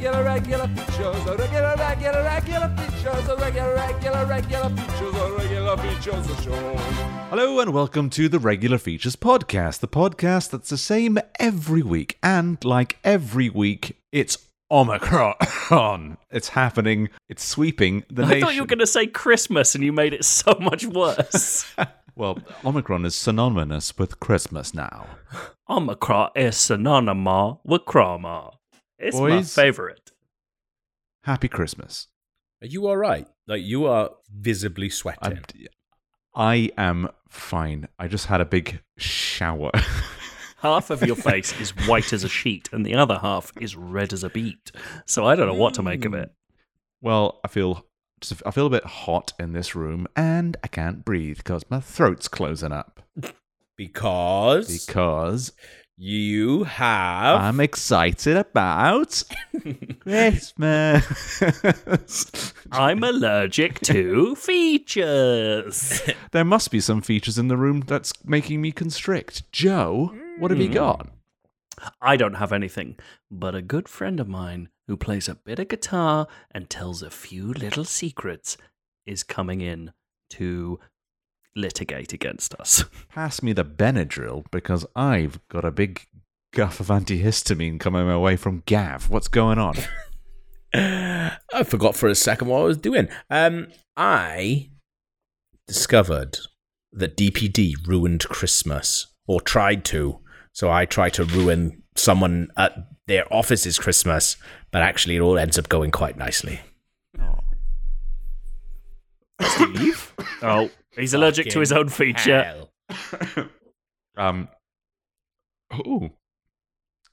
regular, regular features, a regular, regular, regular features, a regular, regular, regular features, a regular features of show. Hello and welcome to the Regular Features Podcast, the podcast that's the same every week. And like every week, it's Omicron. It's happening, it's sweeping the I nation. thought you were going to say Christmas and you made it so much worse. Well, Omicron is synonymous with Christmas now. Omicron is synonymous with chroma. It's my favourite. Happy Christmas. Are you all right? Like you are visibly sweating. I'm, I am fine. I just had a big shower. Half of your face is white as a sheet and the other half is red as a beet. So I don't know what to make of it. Mm. well, I feel just I feel a bit hot in this room and I can't breathe because my throat's closing up. because Because you have I'm excited about Christmas. I'm allergic to features. there must be some features in the room that's making me constrict. Joe, what have you hmm. got? I don't have anything, but a good friend of mine who plays a bit of guitar and tells a few little secrets is coming in to litigate against us. Pass me the Benadryl because I've got a big guff of antihistamine coming my way from Gav. What's going on? I forgot for a second what I was doing. Um, I discovered that DPD ruined Christmas or tried to. So I tried to ruin someone at their office's Christmas, but actually it all ends up going quite nicely. Steve? oh, he's allergic to his own feature. Hell. Um. Ooh,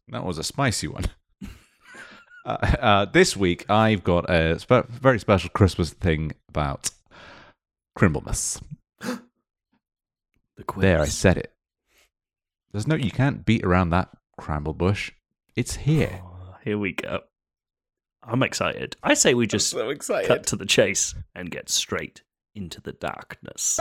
that was a spicy one. Uh, uh, this week, I've got a spe- very special Christmas thing about Crimblemas. The quiz. There, I said it. There's no, you can't beat around that cramble bush. It's here. Oh, here we go. I'm excited. I say we just so excited. cut to the chase and get straight into the darkness.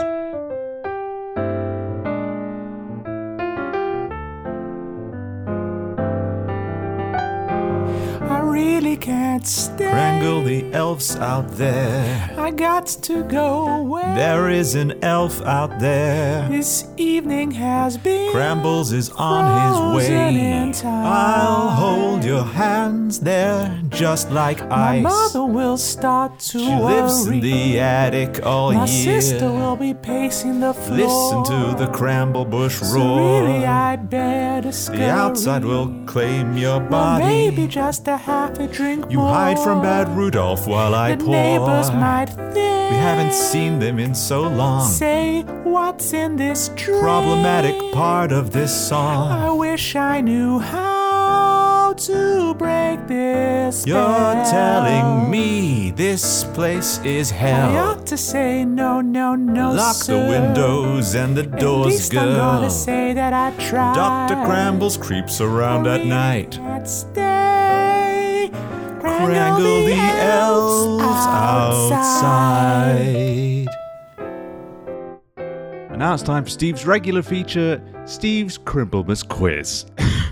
I really can't stay. Wrangle the elves out there. I got to go away. There is an elf out there. This evening has been. Crambles is on his way. I'll hold your hands there, just like My ice. My mother will start to She lives worry. in the attic all My year. My sister will be pacing the floor. Listen to the cramble bush So roar. really, I'd better scurry. the outside will claim your Well, body. maybe just a half a drink you more. hide from bad Rudolph while I the pour. neighbors might think. we haven't seen them in so long. Say what's in this drink. Problematic part of this song. I wish I knew how to break this You're spell. telling me this place is hell. I ought to say no, no, no, Lock sir. the windows and the At doors, least I'm gonna say that I tried. Dr. Crambles creeps around at night. Can't stay. Wrangle the elves outside. And now it's time for Steve's regular feature, Steve's Crimblemas quiz.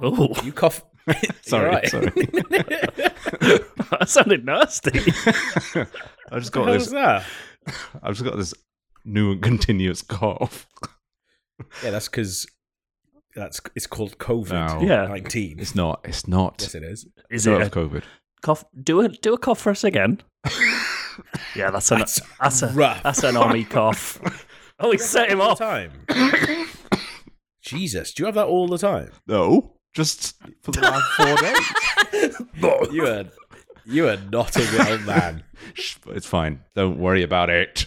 Oh, You cough. sorry, right. sorry. that sounded nasty. I just got the this. was that? I've just got this new and continuous cough. Yeah, that's because that's it's called COVID No. Nineteen. It's not. It's not. Yes, it is. Is Not it a COVID? cough? Do a do a cough for us again. yeah, that's an That's that's, a rough. that's an army cough. Oh, he set him all off. the time. Jesus, do you have that all the time? No, just for the last four days. You are you are not a well man. It's fine. Don't worry about it.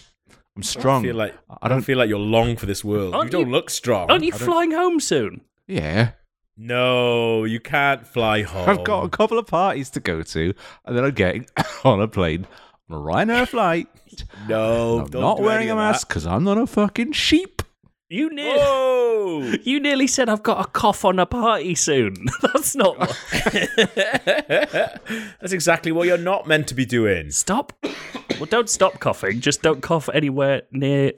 I'm strong. I feel like I I don't don't- feel like you're long for this world. Aren't you don't you- look strong. Aren't you flying home soon? Yeah, No, you can't fly home. I've got a couple of parties to go to, and then I'm getting on a plane on a Ryanair flight. no. I'm don't not wearing a mask because I'm not a fucking sheep. You nearly Whoa! you nearly said I've got a cough on a party soon. That's not. What... That's exactly what you're not meant to be doing. Stop. Well, don't stop coughing. Just don't cough anywhere near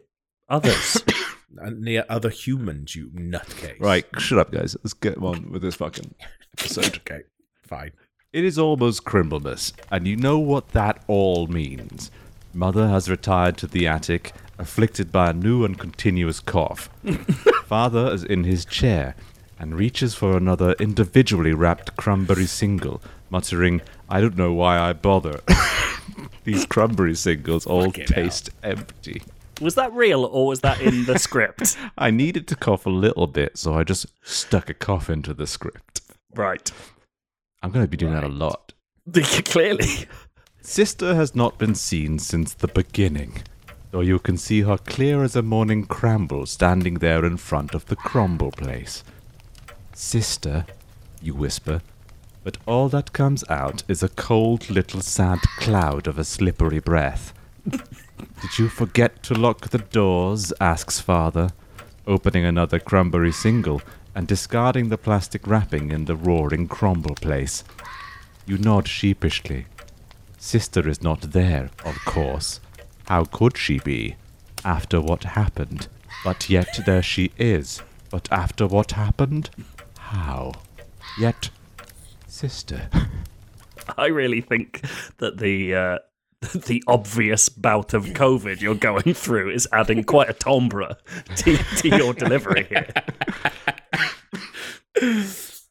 others. Near other humans, you nutcase. Right, shut up, guys. Let's get on with this fucking episode. Okay, fine. It is almost Crimblemas, and you know what that all means. Mother has retired to the attic, afflicted by a new and continuous cough. Father is in his chair and reaches for another individually wrapped cranberry single, muttering, I don't know why I bother. These cranberry singles all Fucking hell. taste empty. Was that real or was that in the script? I needed to cough a little bit, so I just stuck a cough into the script. right. I'm going to be doing that a lot. Clearly. Sister has not been seen since the beginning, though you can see her clear as a morning cramble standing there in front of the crumble place. Sister, you whisper, but all that comes out is a cold little sad cloud of a slippery breath. Did you forget to lock the doors? asks father, opening another cranberry single and discarding the plastic wrapping in the roaring crumble place. You nod sheepishly. Sister is not there, of course. How could she be? After what happened. But yet there she is. But after what happened? How? Yet, sister. I really think that the uh, the obvious bout of COVID you're going through is adding quite a timbre to, to your delivery here.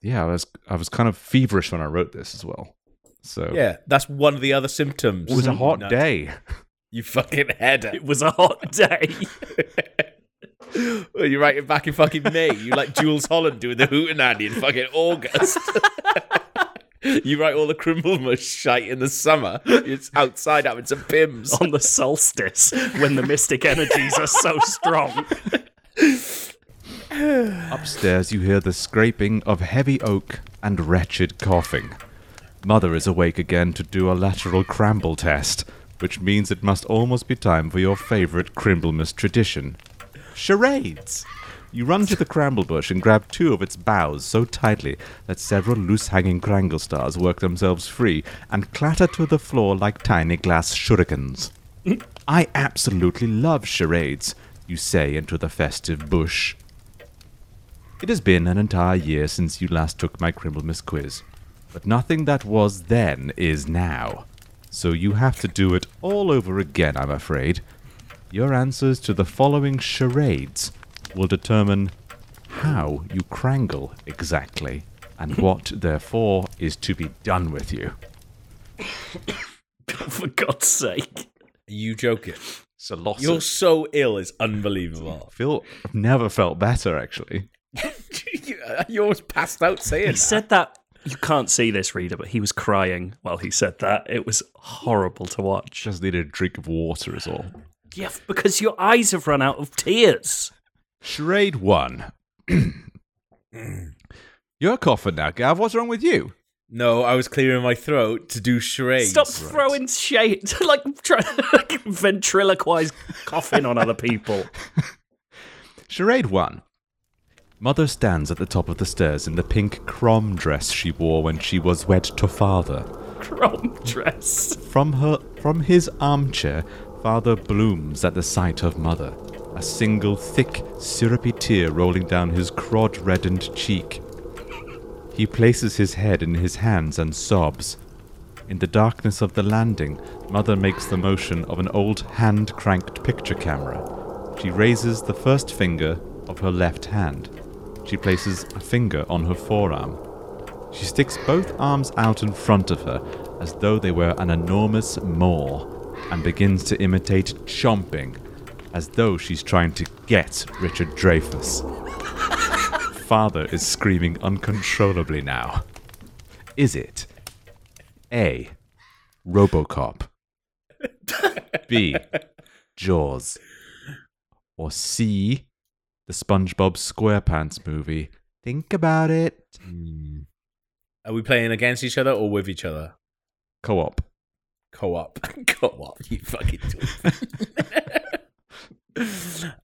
Yeah, I was I was kind of feverish when I wrote this as well. So Yeah, that's one of the other symptoms. it was a hot No, day. You fucking header. It was a hot day. Well, you're writing back in fucking May. You like Jools Holland doing the hootenanny in fucking August. you write all the Crimblemas shite in the summer. It's outside having some Pimm's. on the solstice when the mystic energies are so strong. Upstairs, you hear the scraping of heavy oak and wretched coughing. Mother is awake again to do a lateral cramble test, which means it must almost be time for your favorite Crimblemas tradition charades. You run to the cramble bush and grab two of its boughs so tightly that several loose hanging crangle stars work themselves free and clatter to the floor like tiny glass shurikens. I absolutely love charades, you say into the festive bush. It has been an entire year since you last took my Crimblemas quiz, but nothing that was then is now. So you have to do it all over again, I'm afraid. Your answers to the following charades will determine how you crangle exactly, and what, therefore, is to be done with you. For God's sake. Are you joking? It's a loss. You're so ill, it's unbelievable. feel I've never felt better actually. you always passed out saying He that. said that. You can't see this, reader, but he was crying while he said that. It was horrible to watch. Just needed a drink of water is all. Yeah, because your eyes have run out of tears. Charade one. You're coughing now, Gav. What's wrong with you? No, I was clearing my throat to do charades. Stop throwing shade, like trying to ventriloquize coughing on other people. Charade 1. Mother stands at the top of the stairs in the pink crom dress she wore when she was wed to father. Crom dress. From her from his armchair, father blooms at the sight of mother, a single thick, syrupy tear rolling down his crod-reddened cheek. He places his head in his hands and sobs. In the darkness of the landing, mother makes the motion of an old hand-cranked picture camera. She raises the first finger of her left hand. She places a finger on her forearm. She sticks both arms out in front of her as though they were an enormous maw and begins to imitate chomping as though she's trying to get Richard Dreyfuss. Father is screaming uncontrollably now. Is it A. Robocop? B. Jaws? Or C. The SpongeBob SquarePants movie? Think about it. Hmm. Are we playing against each other or with each other? Co op. Co-op. Co-op. You fucking twit.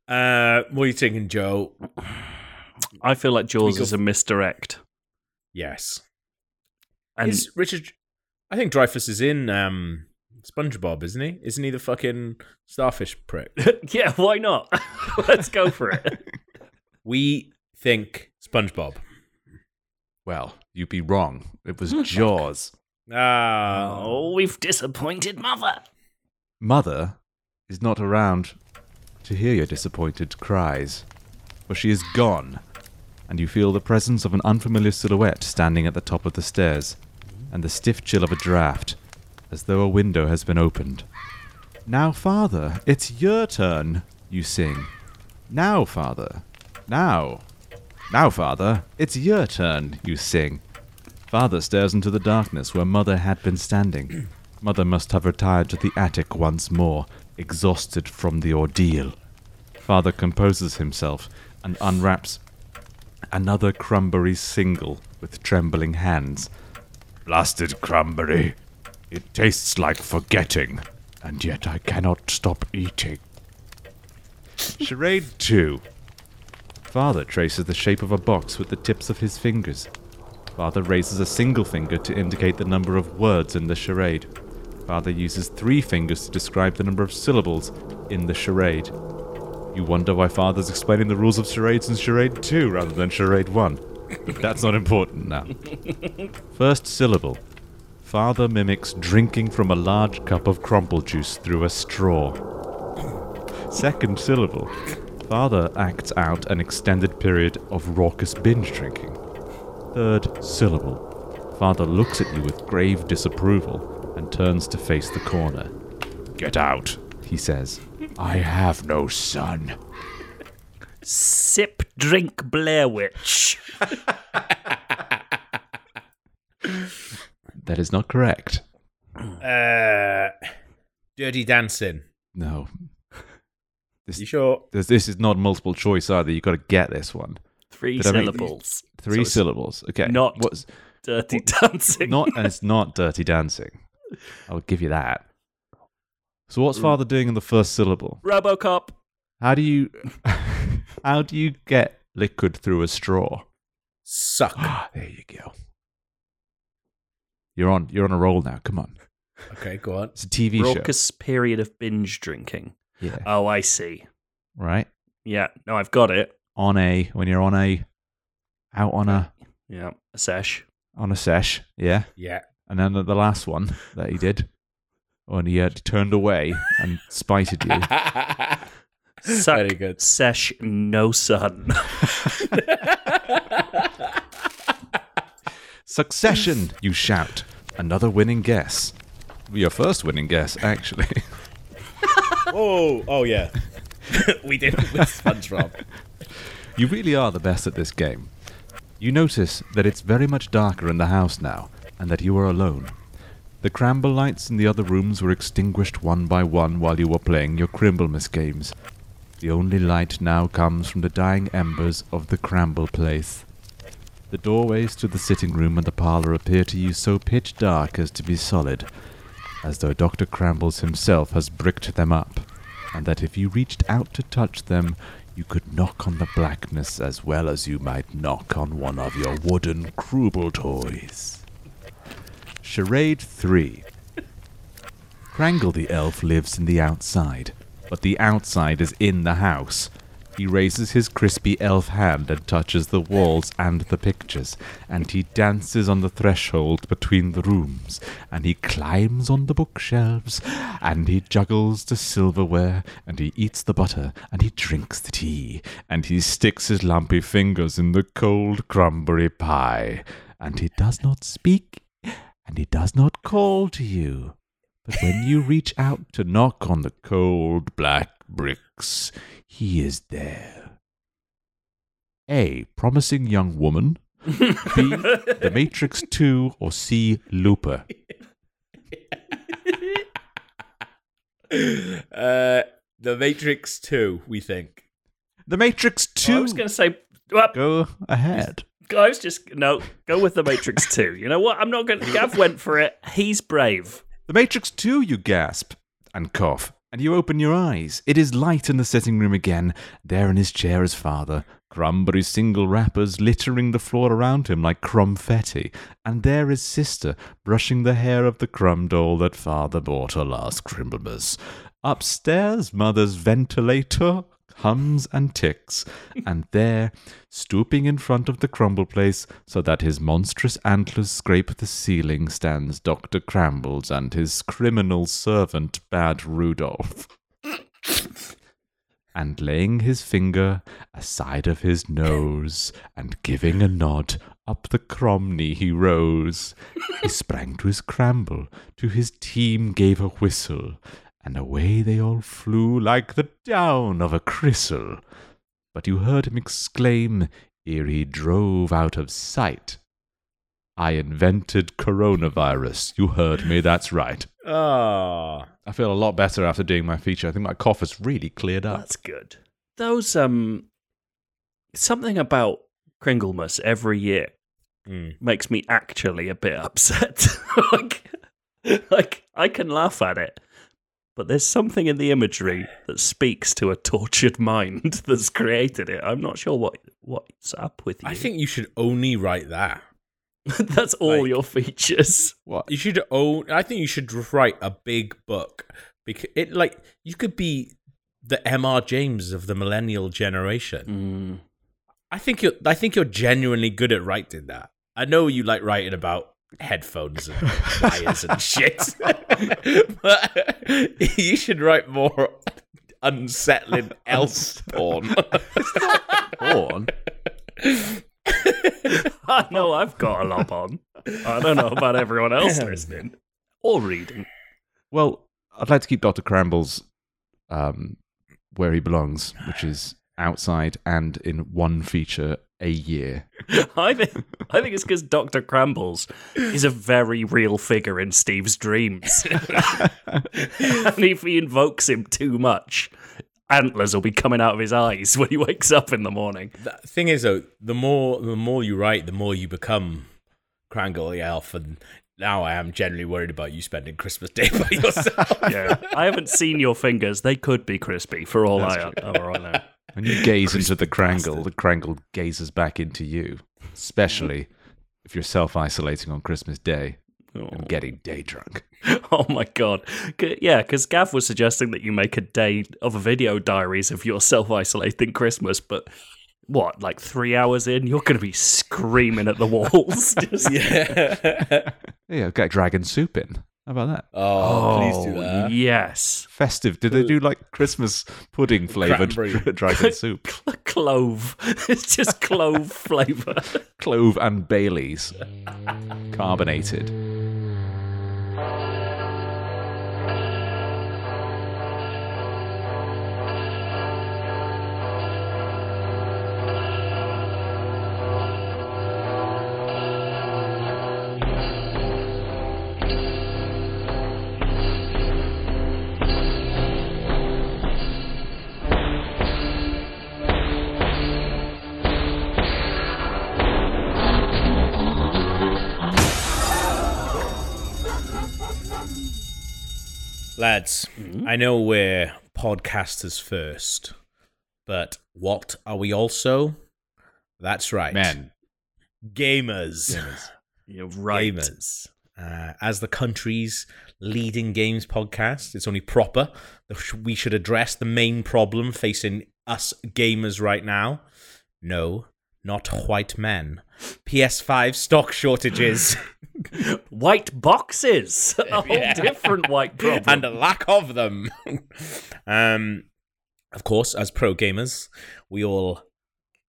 uh, what are you thinking, Joe? I feel like Jaws go is a misdirect. Yes. And is Richard? I think Dreyfuss is in um, SpongeBob, isn't he? Isn't he the fucking starfish prick? yeah, why not? Let's go for it. we think SpongeBob. Well, you'd be wrong. It was Jaws. Ah. Oh, we've disappointed Mother. Mother is not around to hear your disappointed cries, for she is gone, and you feel the presence of an unfamiliar silhouette standing at the top of the stairs, and the stiff chill of a draft, as though a window has been opened. Now, father, it's your turn, you sing. Now, father. Now. Now, father, it's your turn, you sing. Father stares into the darkness where Mother had been standing. Mother must have retired to the attic once more, exhausted from the ordeal. Father composes himself and unwraps another Crumbury single with trembling hands. Blasted Crumbury. It tastes like forgetting, and yet I cannot stop eating. Charade 2. Father traces the shape of a box with the tips of his fingers. Father raises a single finger to indicate the number of words in the charade. Father uses three fingers to describe the number of syllables in the charade. You wonder why Father's explaining the rules of charades in charade 2 rather than charade 1. But that's not important now. First syllable. Father mimics drinking from a large cup of crumple juice through a straw. Second syllable. Father acts out an extended period of raucous binge drinking. Third syllable. Father looks at you with grave disapproval and turns to face the corner. Get out, he says. I have no son. Sip, drink, Blair Witch. That is not correct. Uh, Dirty Dancing. No. You sure? This, this is not multiple choice either. You've got to get this one. Three Did I make syllables. Three So syllables. Okay. not- What's Dirty dancing. not and it's not dirty dancing. I'll give you that. So what's mm. father doing in the first syllable? Robocop. How do you how do you get liquid through a straw? Suck. Ah, there you go. You're on you're on a roll now. Come on. okay, go on. It's a TV show. Raucous period of binge drinking. Yeah. Oh, I see. Right? Yeah. No, I've got it. On a when you're on a out on a Yeah. A sesh. on a sesh, yeah. Yeah. And then the last one that he did when he uh, turned away and spited you. Suck, Very good. Sesh, no son. Succession, you shout. Another winning guess. Your first winning guess, actually. oh, oh yeah. we did it with SpongeBob. You really are the best at this game. You notice that it's very much darker in the house now, and that you are alone. The Cramble lights in the other rooms were extinguished one by one while you were playing your Crimblemas games. The only light now comes from the dying embers of the Cramble place. The doorways to the sitting room and the parlour appear to you so pitch dark as to be solid, as though Dr. Crambles himself has bricked them up, and that if you reached out to touch them, you could knock on the blackness as well as you might knock on one of your wooden Krubel toys. Charade 3 Krangle the elf lives in the outside, but the outside is in the house. He raises his crispy elf hand and touches the walls and the pictures, and he dances on the threshold between the rooms, and he climbs on the bookshelves, and he juggles the silverware, and he eats the butter, and he drinks the tea, and he sticks his lumpy fingers in the cold crumbery pie, and he does not speak, and he does not call to you. But when you reach out to knock on the cold black bricks, he is there. A. Promising young woman. B. The Matrix 2 or C. Looper. Uh, the Matrix 2, we think. The Matrix 2. I was going to say, well, Go ahead. I was just no. Go with the Matrix Two. You know what? I'm not going. to Gav went for it. He's brave. The Matrix 2, you gasp and cough, and you open your eyes. It is light in the sitting room again. There in his chair is father, Crumbury's single wrappers littering the floor around him like crumfetti, and there is sister, brushing the hair of the crumb doll that father bought her last Crimblemas. Upstairs, mother's ventilator hums and ticks, and there, stooping in front of the crumble place so that his monstrous antlers scrape the ceiling, stands Dr. Crambles and his criminal servant, Bad Rudolph. and laying his finger aside of his nose, and giving a nod, up the cromney he rose. He sprang to his cramble, to his team gave a whistle, and away they all flew like the down of a crystal. But you heard him exclaim, ere he drove out of sight, I invented coronavirus. You heard me, that's right. Oh. I feel a lot better after doing my feature. I think my cough has really cleared up. That's good. Those um, something about Kringlemas every year Mm. makes me actually a bit upset. like, like I can laugh at it, but there's something in the imagery that speaks to a tortured mind that's created it. I'm not sure what what's up with you. I think you should only write that. that's all like- your features. What? You should own. I think you should write a big book because it like you could be the M.R. James of the millennial generation. Mm. I think you're. I think you're genuinely good at writing that. I know you like writing about headphones and wires and shit, but you should write more unsettling else porn. Porn? I know I've got a lot on. I don't know about everyone else listening or reading. Well, I'd like to keep Dr. Crambles um, where he belongs, which is outside and in one feature a year. I think I think it's because Doctor Crambles is a very real figure in Steve's dreams, and if he invokes him too much, antlers will be coming out of his eyes when he wakes up in the morning. the thing is, though, the more the more you write, the more you become Krangle the elf, and now I am generally worried about you spending Christmas Day by yourself. Yeah, I haven't seen your fingers; they could be crispy for all I, all I know. When you gaze into the Crangle, the Crangle gazes back into you, especially if you're self isolating on Christmas Day and oh. getting day drunk. Oh my god! Yeah, because Gav was suggesting that you make a day of a video diaries of your self-isolating Christmas, but what, like three hours in, you're going to be screaming at the walls. Just- yeah. Yeah, get Dragon Soop in. How about that? Oh, please do Oh, that. Yes, Festive. Did they do like Christmas pudding flavored Cranberry. Dragon Soop? clove. It's just clove flavor. Clove and Bailey's. Carbonated. Lads, I know we're podcasters first, but what are we also? That's right. Men. Gamers. You're right. Gamers. Uh, as the country's leading games podcast, it's only proper that we should address the main problem facing us gamers right now. No, not white men. PS5 stock shortages White boxes. A whole Yeah. different white problem. and a lack of them. um, of course, as pro gamers, we all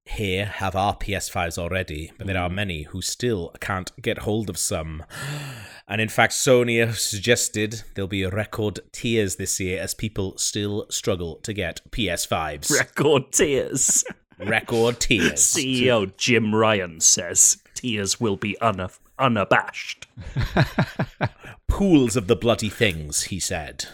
here have our PS5s already, but there are many who still can't get hold of some. And in fact, Sony have suggested there'll be record tears this year as people still struggle to get PS5s. Record tears. Record tears. CEO Jim Ryan says tears will be una- unabashed. pools of the bloody things, he said.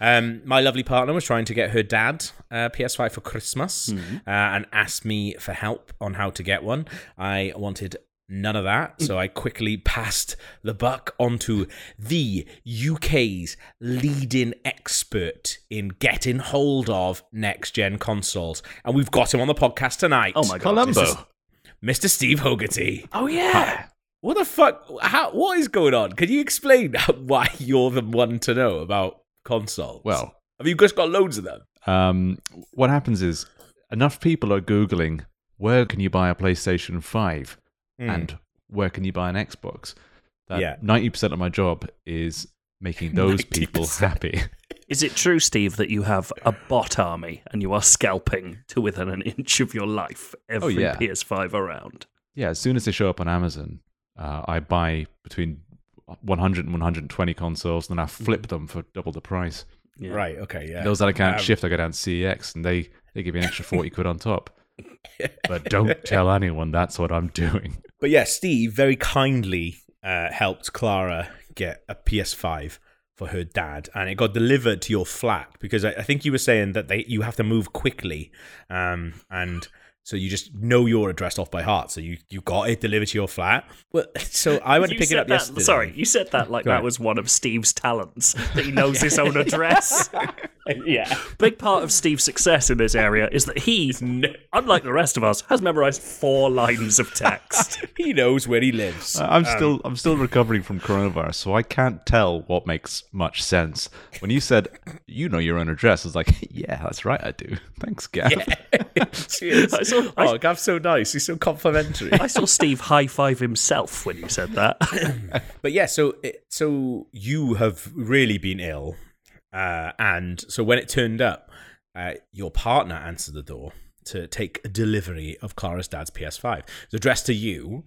Um, my lovely partner was trying to get her dad uh, PS5 for Christmas uh, and asked me for help on how to get one. I wanted none of that. So I quickly passed the buck onto the UK's leading expert in getting hold of next gen consoles. And we've got him on the podcast tonight. Oh my God. Columbo. Mr. Steve Hogarty. Oh, yeah. Hi. What the fuck? How, what is going on? Can you explain why you're the one to know about consoles? Well, have you just got loads of them? Um, what happens is enough people are Googling where can you buy a PlayStation 5? mm. and hmm. where can you buy an Xbox? That yeah. 90% of my job is making those 90%. people happy. Is it true, Steve, that you have a bot army and you are scalping to within an inch of your life oh, every oh, yeah. PS5 around? Yeah, as soon as they show up on Amazon, uh, I buy between 100 and 120 consoles, and then I mm-hmm. flip them for double the price. Yeah. Right. Okay. Yeah. Those that I can't um, shift, I go down to CEX, and they they give me an extra 40 quid on top. But don't tell anyone that's what I'm doing. But yeah, Steve very kindly uh, helped Clara get a PS5 for her dad, and it got delivered to your flat because I, I think you were saying that they you have to move quickly, um, and so you just know your address off by heart. So you you got it delivered to your flat. Well, so I went You to pick it up that- yesterday. Sorry, you said that like Go that ahead. was one of Steve's talents, that he knows his own address. yeah. Big part of Steve's success in this area is that he, unlike the rest of us, has memorized four lines of text. he knows where he lives. Uh, I'm still I'm still recovering from coronavirus, so I can't tell what makes much sense. When you said you know your own address, I was like, yeah, that's right, I do. Thanks, Gav. Cheers. Saw- oh, Gav's so nice. He's so complimentary. I saw Steve high five himself when you said that. But yeah, so it, so you have really been ill, uh, and so when it turned up, uh, your partner answered the door to take a delivery of Clara's dad's PS5. It's addressed to you,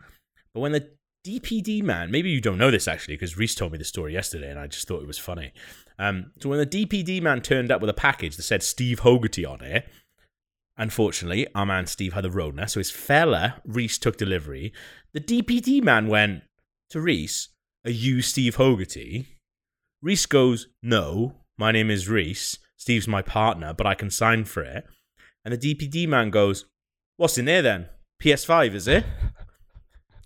but when the DPD man, maybe you don't know this actually, because Reese told me the story yesterday, and I just thought it was funny. Um, so when the DPD man turned up with a package that said Steve Hogarty on it. Unfortunately, our man Steve had the Rona, so his fella, Reese, took delivery. The DPD man went to Reese, Are you Steve Hogarty? Reese goes, No, my name is Reese. Steve's my partner, but I can sign for it. And the DPD man goes, What's in there then? PS5, is it?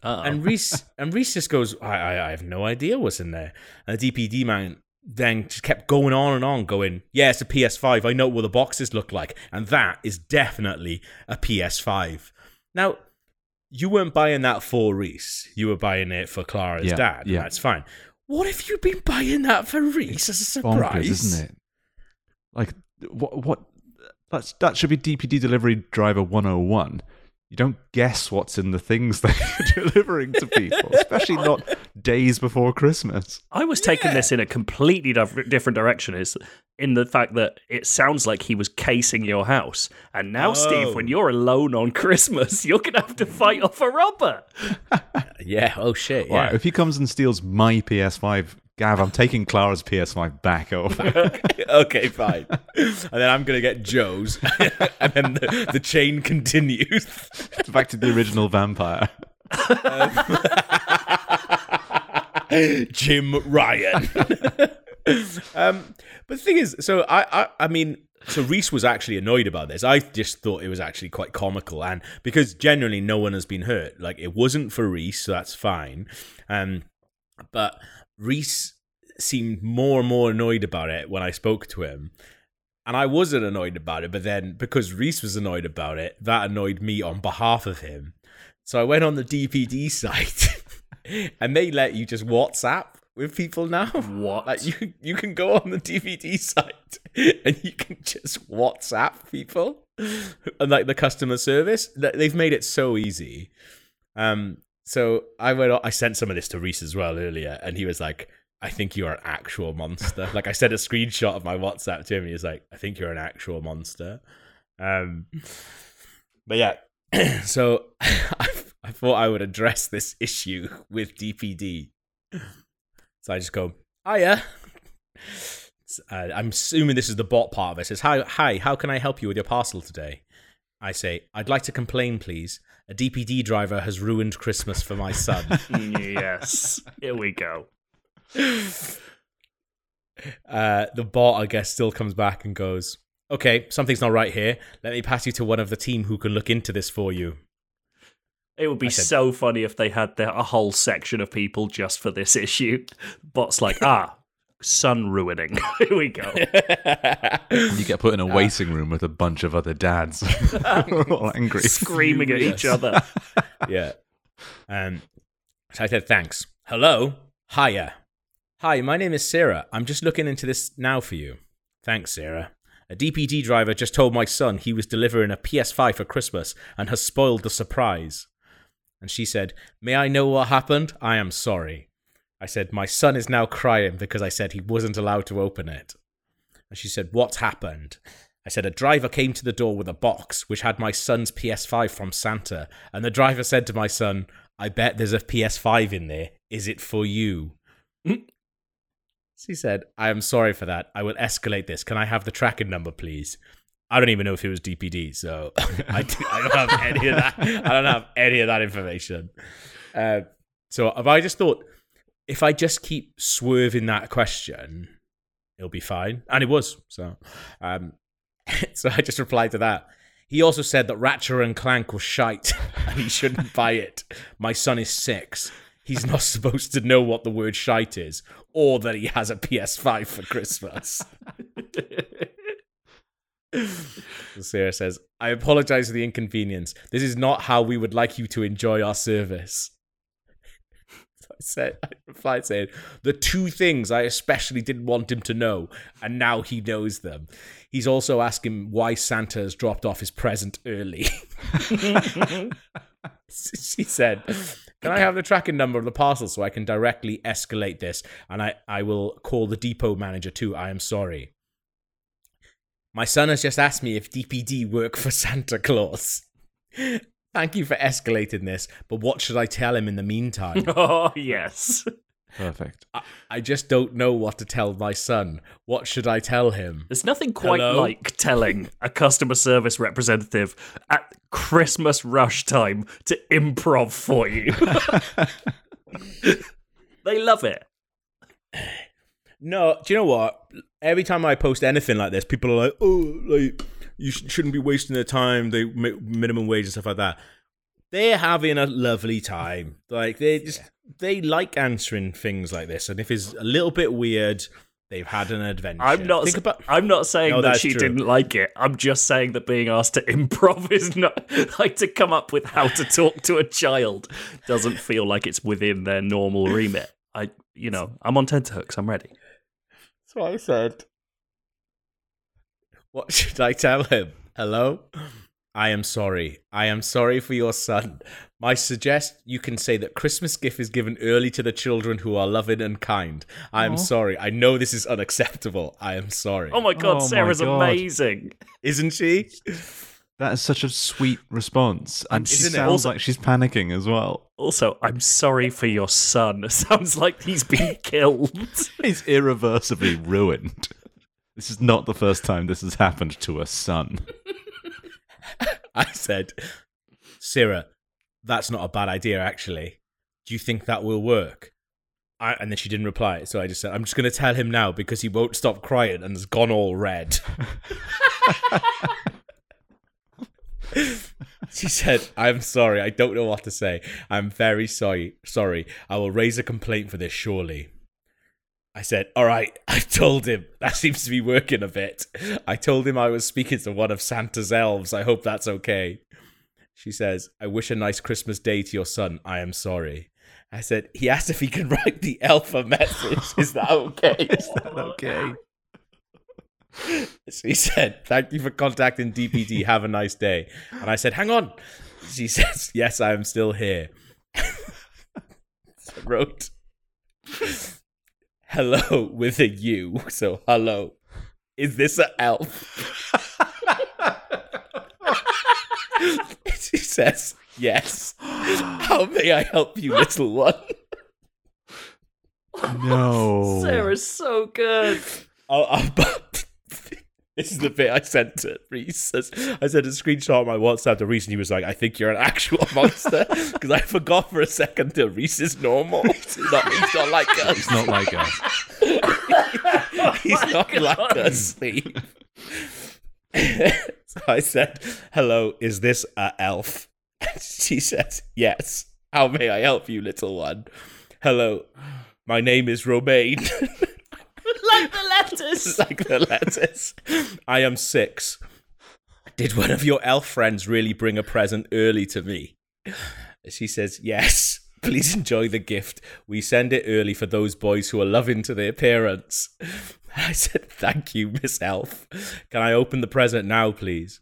Uh-oh. And Reese and Reese just goes, I, I, I have no idea what's in there. And the DPD man then just kept going on and on, going, Yeah, it's a PS5. I know what the boxes look like. And that is definitely a PS5. Now, you weren't buying that for Reese. You were buying it for Clara's Yeah, dad. yeah. That's fine. What if you've been buying that for Reese as a surprise? bonkers, isn't it? Like what? What? That's that should be DPD delivery driver 101. You don't guess what's in the things that you're delivering to people, especially not days before Christmas. I was taking this in a completely different direction. Is in the fact that it sounds like he was casing your house, and now, Steve, Oh. when you're alone on Christmas, you're gonna have to fight off a robber. Yeah. Oh, shit. Yeah. Right, if he comes and steals my PS5, Gav, I'm taking Clara's PS5 back over. okay, fine. and then I'm going to get Joe's. and then the, the chain continues. back to the original vampire. Jim Ryan. um, but the thing is, so I, I, I mean, so Reese was actually annoyed about this. I just thought it was actually quite comical, and because generally no one has been hurt, like it wasn't for Reese, so that's fine. Um, but Reese seemed more and more annoyed about it when I spoke to him. And I wasn't annoyed about it, but then because Reese was annoyed about it, that annoyed me on behalf of him. So I went on the DPD site and they let you just WhatsApp with people now. What? Like you you can go on the DPD site and you can just WhatsApp people and like the customer service. They've made it so easy. Um so I went I sent some of this to Reese as well earlier and he was like I think you're an actual monster. like I sent a screenshot of my WhatsApp to him. He was like, "I think you're an actual monster." Um, but yeah, so I, I thought I would address this issue with DPD. So I just go, "Hiya." Uh, I'm assuming this is the bot part of it. it. Says, "Hi, hi. How can I help you with your parcel today?" I say, "I'd like to complain, please. A DPD driver has ruined Christmas for my son." yes. Here we go. uh, the bot, I guess, still comes back and goes, "Okay, something's not right here. Let me pass you to one of the team who can look into this for you." It would be said- so funny if they had their, a whole section of people just for this issue. Bots like, ah, sun ruining. Here we go. You get put in a waiting room with a bunch of other dads, all angry. Screaming at each other. yeah. Um, so I said, "Thanks. Hello, hiya, hi. My name is Sarah. I'm just looking into this now for you. Thanks, Sarah. A DPD driver just told my son he was delivering a PS5 for Christmas and has spoiled the surprise. And she said, May I know what happened? I am sorry. I said, My son is now crying because I said he wasn't allowed to open it. And she said, What happened? I said, A driver came to the door with a box which had my son's PS5 from Santa. And the driver said to my son, I bet there's a PS5 in there. Is it for you? she said, I am sorry for that. I will escalate this. Can I have the tracking number, please? I don't even know if it was DPD, so I, do, I don't have any of that. I don't have any of that information. Uh, so have I just thought, if I just keep swerving that question, it'll be fine, and it was. So, um, so I just replied to that. He also said that Ratchet and Clank was shite and he shouldn't buy it. My son is six. He's not supposed to know what the word shite is or that he has a PS5 for Christmas. Sarah says, I apologize for the inconvenience. This is not how we would like you to enjoy our service. Said, I replied saying, the two things I especially didn't want him to know, and now he knows them. He's also asking why Santa has dropped off his present early. she said, Can I have the tracking number of the parcel so I can directly escalate this? And I, I will call the depot manager too. I am sorry. My son has just asked me if DPD work for Santa Claus. Thank you for escalating this, but what should I tell him in the meantime? oh, yes. Perfect. I, I just don't know what to tell my son. What should I tell him? There's nothing quite Hello? like telling a customer service representative at Christmas rush time to improv for you. they love it. No, do you know what? Every time I post anything like this, people are like, "Oh, like you sh- shouldn't be wasting their time. They make minimum wage and stuff like that." They're having a lovely time. Like they just they like answering things like this, and if it's a little bit weird, they've had an adventure. I'm not. Think about. I'm not saying No, that she true. didn't like it. I'm just saying that being asked to improv is not like to come up with how to talk to a child doesn't feel like it's within their normal remit. I, you know, I'm on tenterhooks. I'm ready. That's what I said. What should I tell him? Hello? I am sorry. I am sorry for your son. I suggest you can say that Christmas gift is given early to the children who are loving and kind. I am sorry. I know this is unacceptable. I am sorry. Oh my god, Oh my God. amazing. Isn't she? That is such a sweet response. And she Isn't it? sounds Also- like she's panicking as well. Also, I'm sorry for your son. Sounds like he's been killed. He's irreversibly ruined. This is not the first time this has happened to a son. I said, Sarah, that's not a bad idea, actually. Do you think that will work? I, and then she didn't reply. So I just said, I'm just going to tell him now because he won't stop crying and has gone all red. she said, I'm sorry. I don't know what to say. I'm very sorry. Sorry. I will raise a complaint for this, surely. I said, All right, I told him. That seems to be working a bit. I told him I was speaking to one of Santa's elves. I hope that's okay. She says, I wish a nice Christmas day to your son. I am sorry. I said, He asked if he can write the elf a message. Is that okay? Is that okay? She said, Thank you for contacting DPD. Have a nice day. And I said, Hang on. She says, Yes, I am still here. I wrote, Hello with a U. So, hello. Is this an elf? she says, Yes. How may I help you, little one? No. Sarah's so good. I'll, I'll, this is the bit I sent to Reese. I sent a screenshot on my WhatsApp to Reese, and he was like, "I think you're an actual monster," because I forgot for a second that Reese is normal. He's not, he's not like us. He's not like us. he's not oh like us. Steve. so I said, "Hello, is this a elf?" she says, "Yes." How may I help you, little one? Hello, my name is Romaine. Like the letters. like the letters. I am six. Did one of your elf friends really bring a present early to me? She says, Yes. Please enjoy the gift. We send it early for those boys who are loving to their parents. I said, Thank you, Miss Elf. Can I open the present now, please?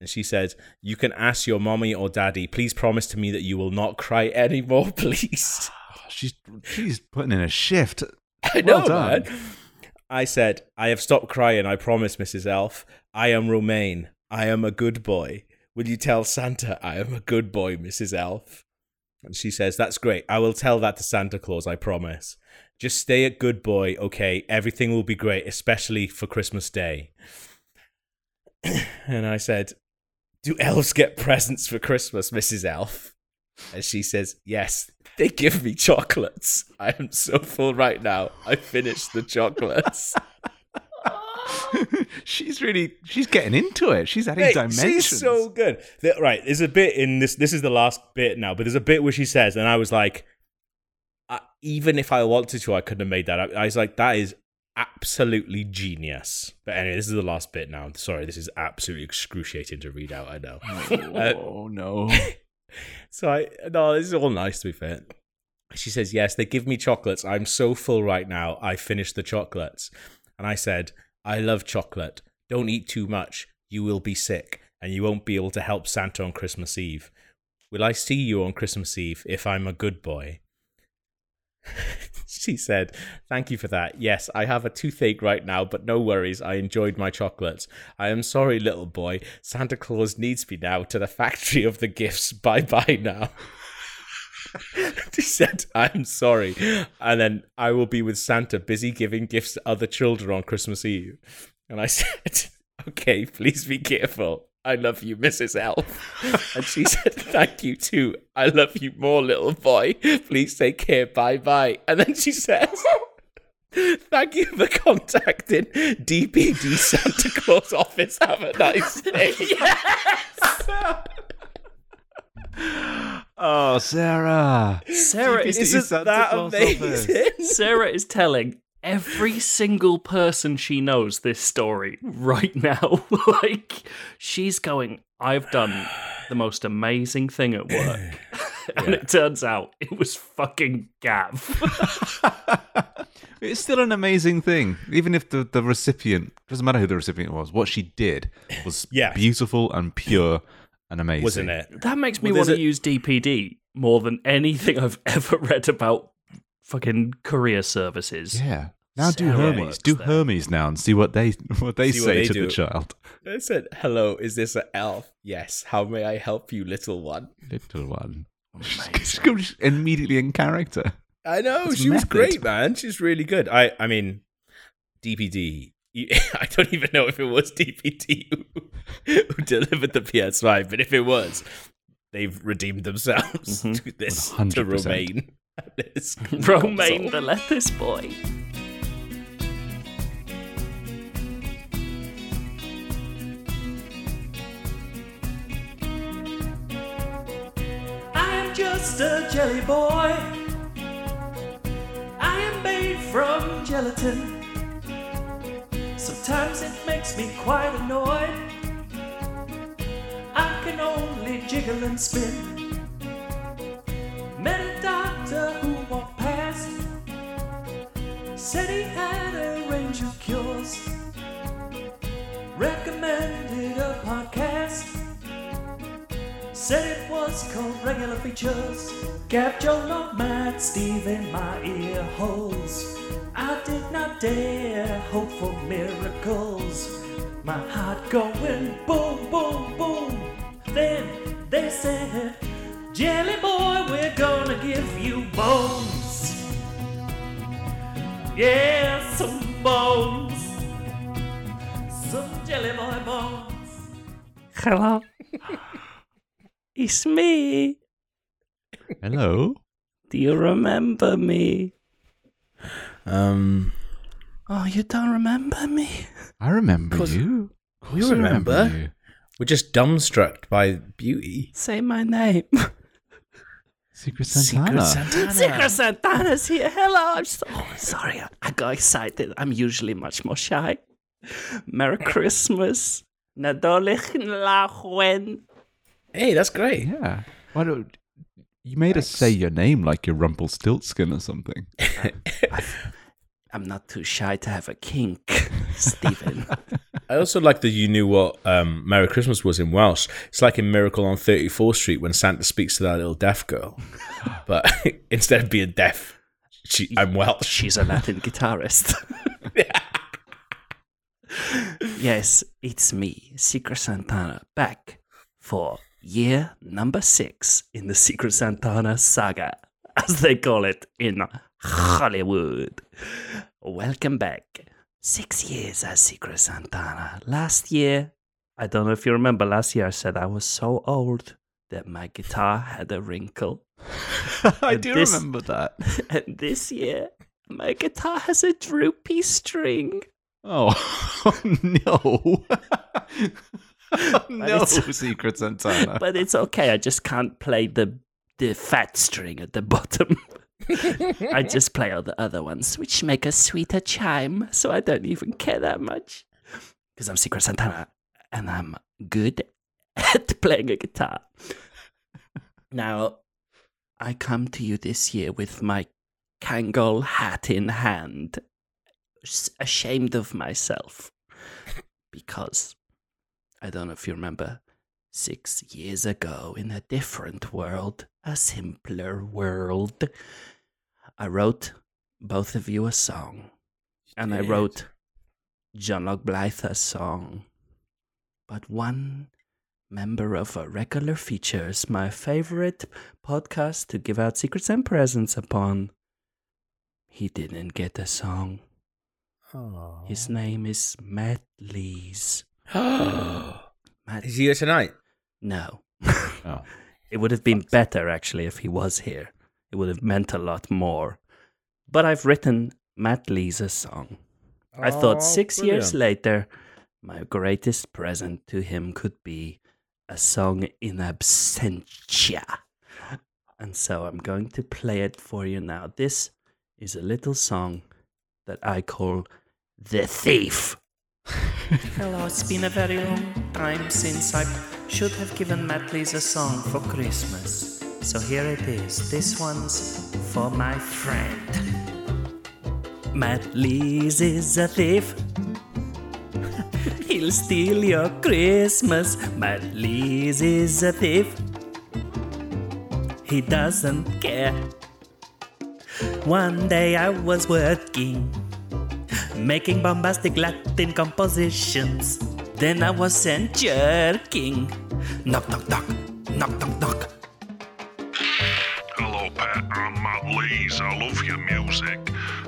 And she said, You can ask your mommy or daddy. Please promise to me that you will not cry anymore, please. She's she's putting in a shift. I know, Well done. man. I said, I have stopped crying, I promise, Mrs. Elf. I am Romaine. I am a good boy. Will you tell Santa I am a good boy, Mrs. Elf? And she says, That's great. I will tell that to Santa Claus, I promise. Just stay a good boy, okay? Everything will be great, especially for Christmas Day. and I said, Do elves get presents for Christmas, Mrs. Elf? And she says, Yes, they give me chocolates. I am so full right now. I finished the chocolates. she's really she's getting into it. She's adding Mate, dimensions. she's so good. The- right, there's a bit in this. This is the last bit now, but there's a bit where she says, and I was like, I, even if I wanted to, I couldn't have made that. I, I was like, that is absolutely genius. But anyway, this is the last bit now. Sorry, this is absolutely excruciating to read out. I know. Uh, oh no. So I no, this is all nice to be fair. She says, Yes, they give me chocolates. I'm so full right now. I finished the chocolates. And I said, I love chocolate. Don't eat too much. You will be sick and you won't be able to help Santa on Christmas Eve. Will I see you on Christmas Eve if I'm a good boy? she said, Thank you for that. Yes, I have a toothache right now, but no worries. I enjoyed my chocolates. I am sorry, little boy. Santa Claus needs me now to the factory of the gifts. Bye bye now. she said, I'm sorry. And then I will be with Santa, busy giving gifts to other children on Christmas Eve. And I said, Okay, please be careful. I love you, Mrs. Elf. And she said, Thank you too. I love you more, little boy. Please take care. Bye bye. And then she says, Thank you for contacting DPD Santa Claus office. Have a nice day. Oh, Sarah. Sarah is Isn't Isn't that amazing? Sarah is telling every single person she knows this story right now. like she's going, I've done the most amazing thing at work. and it turns out it was fucking Gav. It's still an amazing thing, even if the, the recipient doesn't matter who the recipient was. What she did was Yes. beautiful and pure and amazing, Wasn't it? that makes me Well, want to a- use DPD more than anything I've ever read about fucking courier services. Yeah. Now do Hermes. Do there. Hermes now and see what they what they See what say they to do. the child. They said, Hello, is this an elf? Yes. How may I help you, little one? Little one. She's she's immediately in character. I know It's she was great, man. She's really good. I, I mean, DPD. I don't even know if it was DPD who, who delivered the PS5, but if it was, they've redeemed themselves Mhm. to this to 100%. Romaine. This Romaine the lettuce boy. I am just a jelly boy. I am made from gelatin. Sometimes it makes me quite annoyed. I can only jiggle and spin. Met a doctor who walked past. Said he had a range of cures. Recommended a podcast. Said it was called Regular Features. Gav Joe, not Matt, Steve in my ear holes. I did not dare hope for miracles. My heart going boom, boom, boom. Then they said, Jelly boy, we're gonna give you bones. Yeah, some bones. Some jelly boy bones. Hello. it's me. Hello. Do you remember me? Um, Oh, you don't remember me? I remember 'Cause you. Of we course I remember. you. we're just dumbstruck by beauty. Say my name. Secret Santana. Secret Santana Santana's here. Hello. I'm so oh, sorry. I got excited. I'm usually much more shy. Merry Christmas. Nadolig Llawen. Hey, that's great. yeah. Why don't you made us say your name like you're Rumpelstiltskin or something? I'm not too shy to have a kink, Stephen. I also like that you knew what um, Merry Christmas was in Welsh. It's like in Miracle on 34th Street when Santa speaks to that little deaf girl. But instead of being deaf, she, I'm Welsh. She's a Latin guitarist. yes, it's me, Secret Santana, back for year number six in the Secret Santana saga, as they call it in Hollywood. Welcome back. Six years as Secret Santana. Last year, I don't know if you remember, last year I said I was so old that my guitar had a wrinkle. I And do this- remember that. And this year, my guitar has a droopy string. Oh, no. no, it's- Secret Santana. But it's okay. I just can't play the the fat string at the bottom. I just play all the other ones, which make a sweeter chime. So I don't even care that much because I'm Secret Santana and I'm good at playing a guitar. Now, I come to you this year with my Kangol hat in hand, ashamed of myself because I don't know if you remember six years ago in a different world, a simpler world. I wrote both of you a song, and I wrote John Locke Blythe a song. But one member of our regular features, my favorite podcast to give out secrets and presents upon, he didn't get a song. His name is Matt Lees. Matt, Is he here tonight? no. Oh. It would have been better actually if he was here. It would have meant a lot more. But I've written Matt Lees a song. I thought Oh, six years later, my greatest present to him could be a song in absentia. And so I'm going to play it for you now. This is a little song that I call The Thief. Hello, it's been a very long time since I should have given Matt Lees a song for Christmas. So here it is. This one's for my friend. Matt Lees is a thief. He'll steal your Christmas. Matt Lees is a thief. He doesn't care. One day I was working making bombastic Latin compositions. Then I was sent jerking. Knock, knock, knock, knock, knock, knock. I'm Matt Lees. I love your music.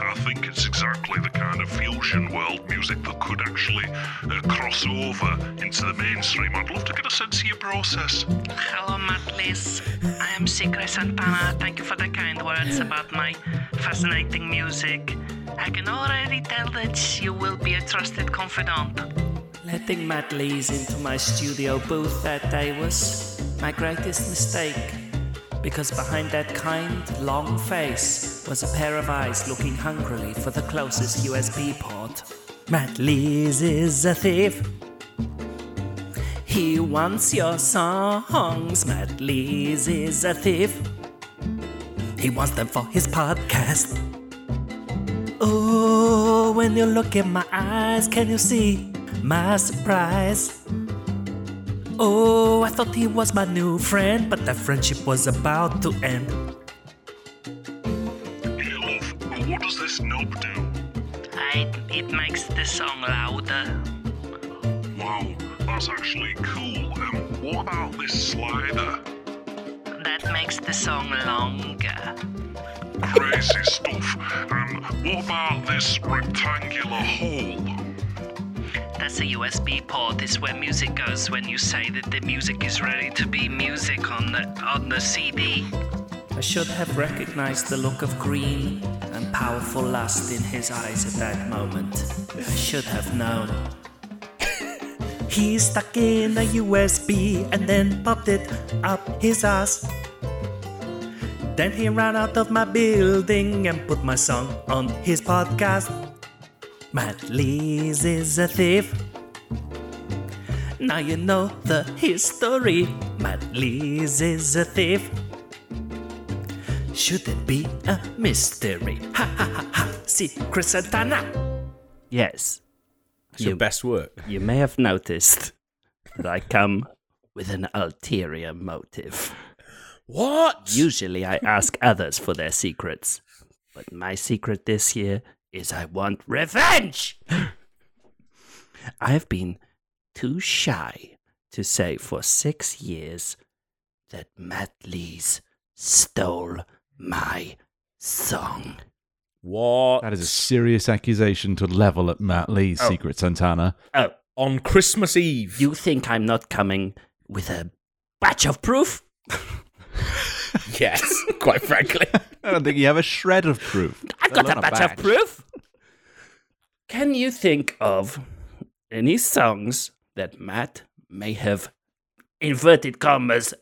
I think it's exactly the kind of fusion world music that could actually uh, cross over into the mainstream. I'd love to get a sense of your process. Hello, Matt Lees. I am Secret Santana. Thank you for the kind words about my fascinating music. I can already tell that you will be a trusted confidant. Letting Matt Lees into my studio booth that day was my greatest mistake. Because behind that kind, long face was a pair of eyes looking hungrily for the closest USB port. Matt Lees is a thief. He wants your songs. Matt Lees is a thief. He wants them for his podcast. Oh, when you look in my eyes, can you see my surprise? Oh, I thought he was my new friend, but that friendship was about to end. Hey, love, what does this knob do? I, it makes the song louder. Wow, that's actually cool. Um, what about this slider? That makes the song longer. Crazy stuff. And what about this rectangular hole? That's a USB port. Is where music goes when you say that the music is ready to be music on the on the CD. I should have recognized the look of green and powerful lust in his eyes at that moment. I should have known. he stuck in a USB and then popped it up his ass. Then he ran out of my building and put my song on his podcast. Matt Lees is a thief. Now you know the history. Matt Lees is a thief. Should it be a mystery? Ha ha ha ha. Secret Santana. Yes, It's your best work. you may have noticed that I come with an ulterior motive. What? Usually I ask others for their secrets, but my secret this year is I want revenge! I have been too shy to say for six years that Matt Lees stole my song. What? That is a serious accusation to level at Matt Lees Oh. Secret Santana. Oh, On Christmas Eve. you think I'm not coming with a batch of proof? Yes, quite frankly. I don't think you have a shred of proof. I've got a alone batch of proof. Can you think of any songs that Matt may have inverted commas,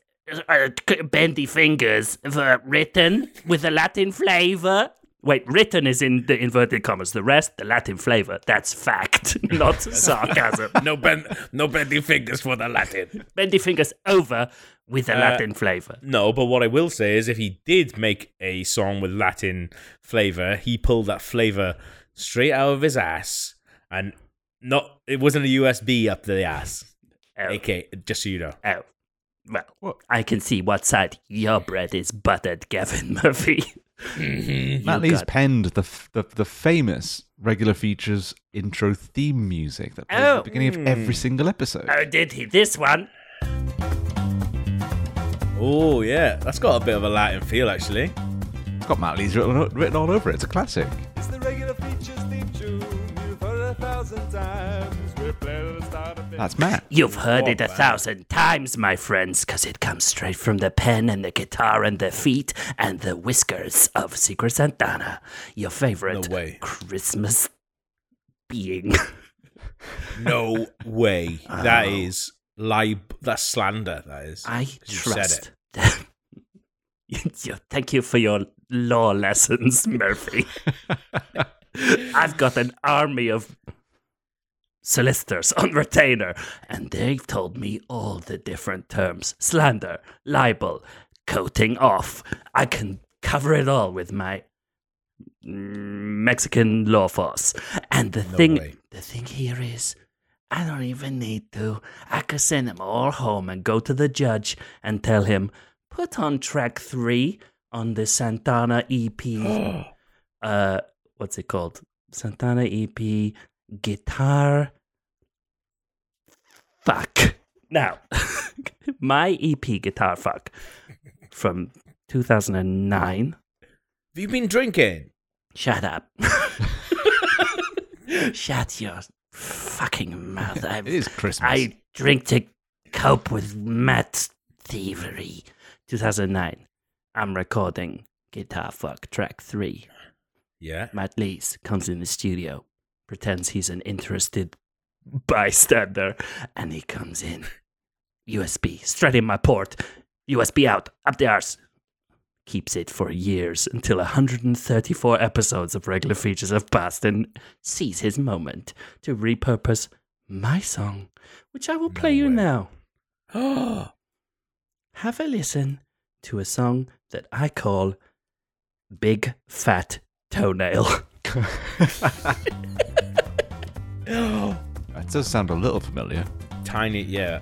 uh, bendy fingers, uh, written with a Latin flavor? Wait, written is in the inverted commas. The rest, the Latin flavor. That's fact, not sarcasm. no bend, no bending fingers for the Latin. bendy fingers over with a Uh, Latin flavor. No, but what I will say is, if he did make a song with Latin flavor, he pulled that flavor straight out of his ass, and not it wasn't a USB up the ass. Oh, Okay, just so you know. oh. Well, I can see what side your bread is buttered, Gavin Murphy. Mm-hmm. Matt Lees got- penned the, the the famous regular features intro theme music that plays at Oh. the beginning of every hmm. single episode. Oh, did he? This one? Oh yeah, that's got a bit of a Latin feel actually. It's got Matt Lees written, written all over it. It's a classic. It's the regular features theme tune. You've heard it a thousand times. We play it at the start of That's Matt. You've heard it a wow. thousand times, my friends, because it comes straight from the pen and the guitar and the feet and the whiskers of Secret Santana, your favorite No way. Christmas being. No way. That is lib. That's slander. That is. I 'Cause you said trust that. Thank you for your law lessons, Murphy. I've got an army of solicitors on retainer, and they've told me all the different terms slander, libel, coating off. I can cover it all with my Mexican law force. And the No thing, way. the thing here is, I don't even need to. I could send them all home and go to the judge and tell him, put on track three on the Santana EP. uh, what's it called? Santana EP guitar. Fuck. Now, my EP guitar fuck from 2009. Have you been drinking? Shut up. Shut your fucking mouth. I, It is Christmas. I drink to cope with Matt's thievery. 2009. I'm recording Guitar Fuck track 3. Yeah. Matt Lees comes in the studio, pretends he's an interested bystander, and he comes in. USB, straight in my port. USB out, up the arse. Keeps it for years until 134 episodes of regular features have passed and sees his moment to repurpose my song, which I will play you now. Have a listen to a song that I call Big Fat Toenail. That does sound a little familiar. tiny. Yeah.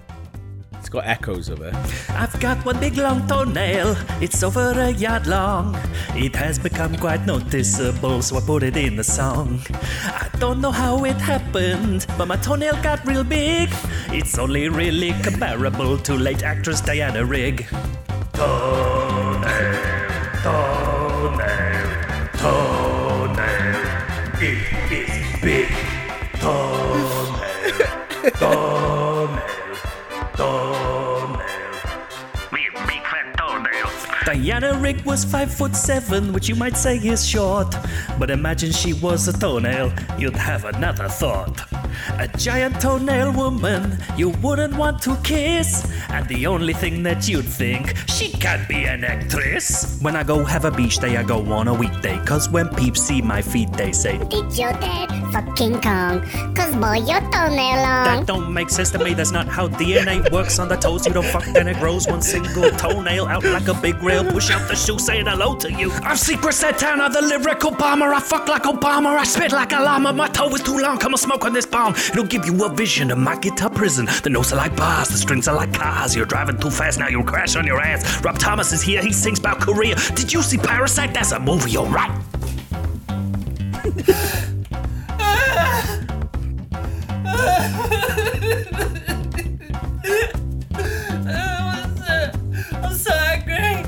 It's got echoes of it. I've got one big long toenail, it's over a yard long. It has become quite noticeable, so I put it in the song. I don't know how it happened, but my toenail got real big. It's only really comparable to late actress Diana Rigg. Toenail, toenail, Toenail, toenail, toenail. Big, big fat toenails. Diana Rigg was five foot seven, which you might say is short. But imagine she was a toenail, you'd have another thought. A giant toenail woman you wouldn't want to kiss. And the only thing that you'd think, she can't be an actress. When I go have a beach day, I go on a weekday. Cause when peeps see my feet, they say, Did your dad fuck King Kong? Cause boy, your toenail long. That don't make sense to me. That's not how DNA works on the toes. You don't fuck, then it grows one single toenail out like a big rail. Push out the shoe, saying hello to you. I'm Secret Santana, the lyrical bomber. I fuck like Obama. I spit like a llama. My toe is too long. Come on, smoke on this bomb. It'll give you a vision of my guitar prison. The notes are like bars, the strings are like cars. You're driving too fast, now you'll crash on your ass. Rob Thomas is here. He sings about Korea. Did you see Parasite? That's a movie, alright. I'm so angry.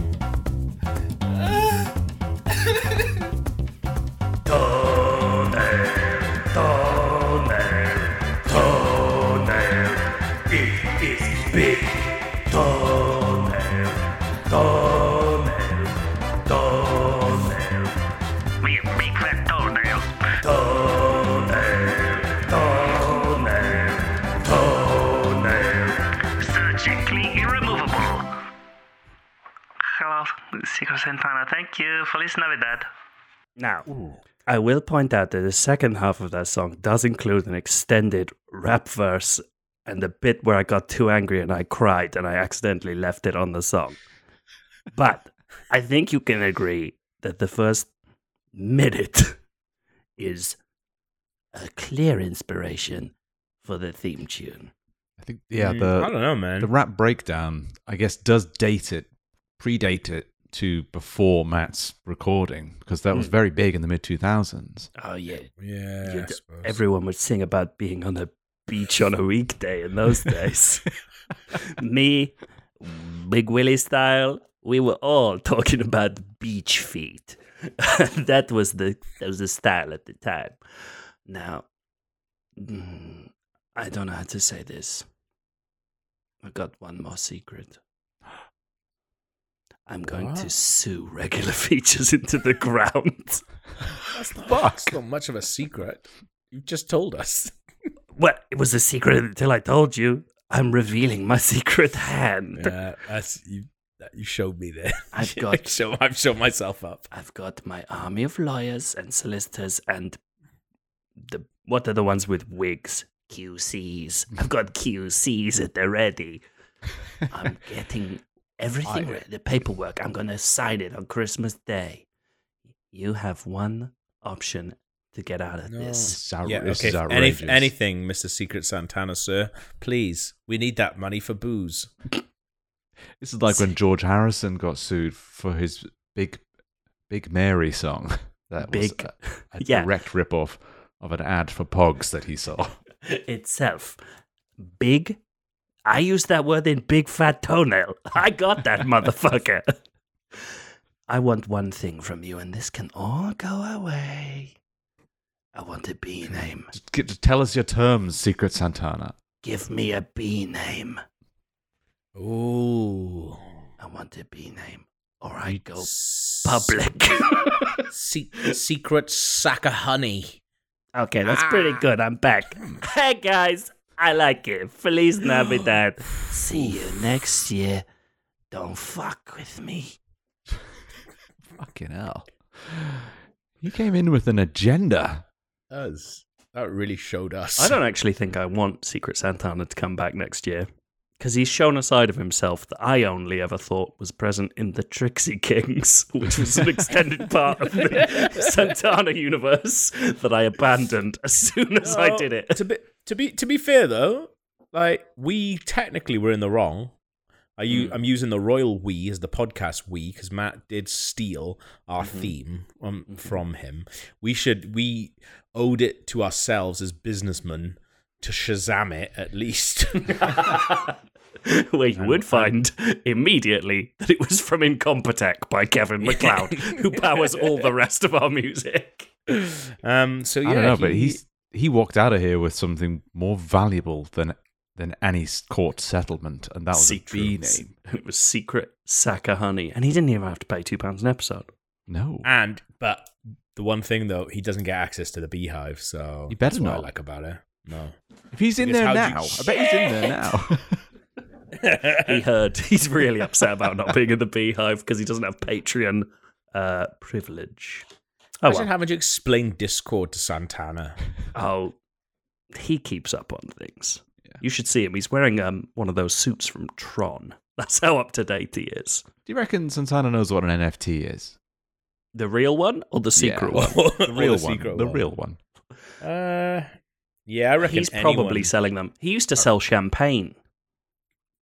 Santana. Thank you. Feliz Navidad. Now, I will point out that the second half of that song does include an extended rap verse and the bit where I got too angry and I cried and I accidentally left it on the song. But I think you can agree that the first minute is a clear inspiration for the theme tune. I think yeah, Mm, the I don't know, man. the rap breakdown, I guess, does date it, predate it to before Matt's recording because that was Hmm. very big in the mid two thousands. Oh, yeah. yeah, You I d- suppose. everyone would sing about being on a beach on a weekday in those days. Me, Big Willie style, we were all talking about beach feet. that was the that was the style at the time. Now, mm, I don't know how to say this. I got one more secret. I'm going to What? sue regular features into the ground. That's not, that's not much of a secret. You just told us. Well, it was a secret until I told you. I'm revealing my secret hand. Yeah, that's you. That you showed me there. I've got- show, I've shown myself up. I've got my army of lawyers and solicitors and the what are the ones with wigs? QCs. I've got QCs at the ready. I'm getting everything I- The paperwork. I'm gonna sign it on Christmas Day. You have one option to get out of No. this. It's Yeah, this okay. is if Any, outrageous. anything, Mister Secret Santana, sir. Please, we need that money for booze. This is like when George Harrison got sued for his big, Big Mary song. That was Big- a, a yeah. direct rip-off of an ad for Pogs that he saw. itself. Big. I used that word in big fat toenail. I got that motherfucker. I want one thing from you, and this can all go away. I want a B name. Just just tell us your terms, Secret Santana. Give me a B name. Ooh. I want a B name, or I go S- public. Se- secret sack of honey. okay, that's pretty ah. good. I'm back. Hey guys, I like it. Feliz Navidad. See you next year. Don't fuck with me. Fucking hell. You came in with an agenda. Does that really showed us? I don't actually think I want Secret Santana to come back next year because he's shown a side of himself that I only ever thought was present in the Trixie Kings, which was an extended part of the Santana universe that I abandoned as soon as I did it. To be to be to be fair though, like we technically were in the wrong. I Mm. I'm using the royal we as the podcast we because Matt did steal our Mm-hmm. theme um, from him. We should we owed it to ourselves as businessmen to Shazam it at least. Where you would find immediately that it was from Incompetech by Kevin MacLeod, who powers all the rest of our music. um. So yeah, I don't know, but he- he's he walked out of here with something more valuable than than any court settlement, and that was a B Secrets. name. It was Secret Saka Honey, and he didn't even have to pay two pounds an episode. No, and but the one thing though, he doesn't get access to the beehive. So You better that's what I not. like about it. No. If he's in Because there how'd you- now, I bet he's in there now. he heard he's really upset about not being in the beehive because he doesn't have Patreon uh, privilege. Oh, Imagine well. having to explain Discord to Santana. oh, he keeps up on things. You should see him. He's wearing um, one of those suits from Tron. That's how up to date he is. Do you reckon Santana knows what an NFT is? The real one or the secret Yeah. one? The real the one. secret The one. real one. Uh, yeah, I reckon He's probably anyone- selling them. He used to sell champagne,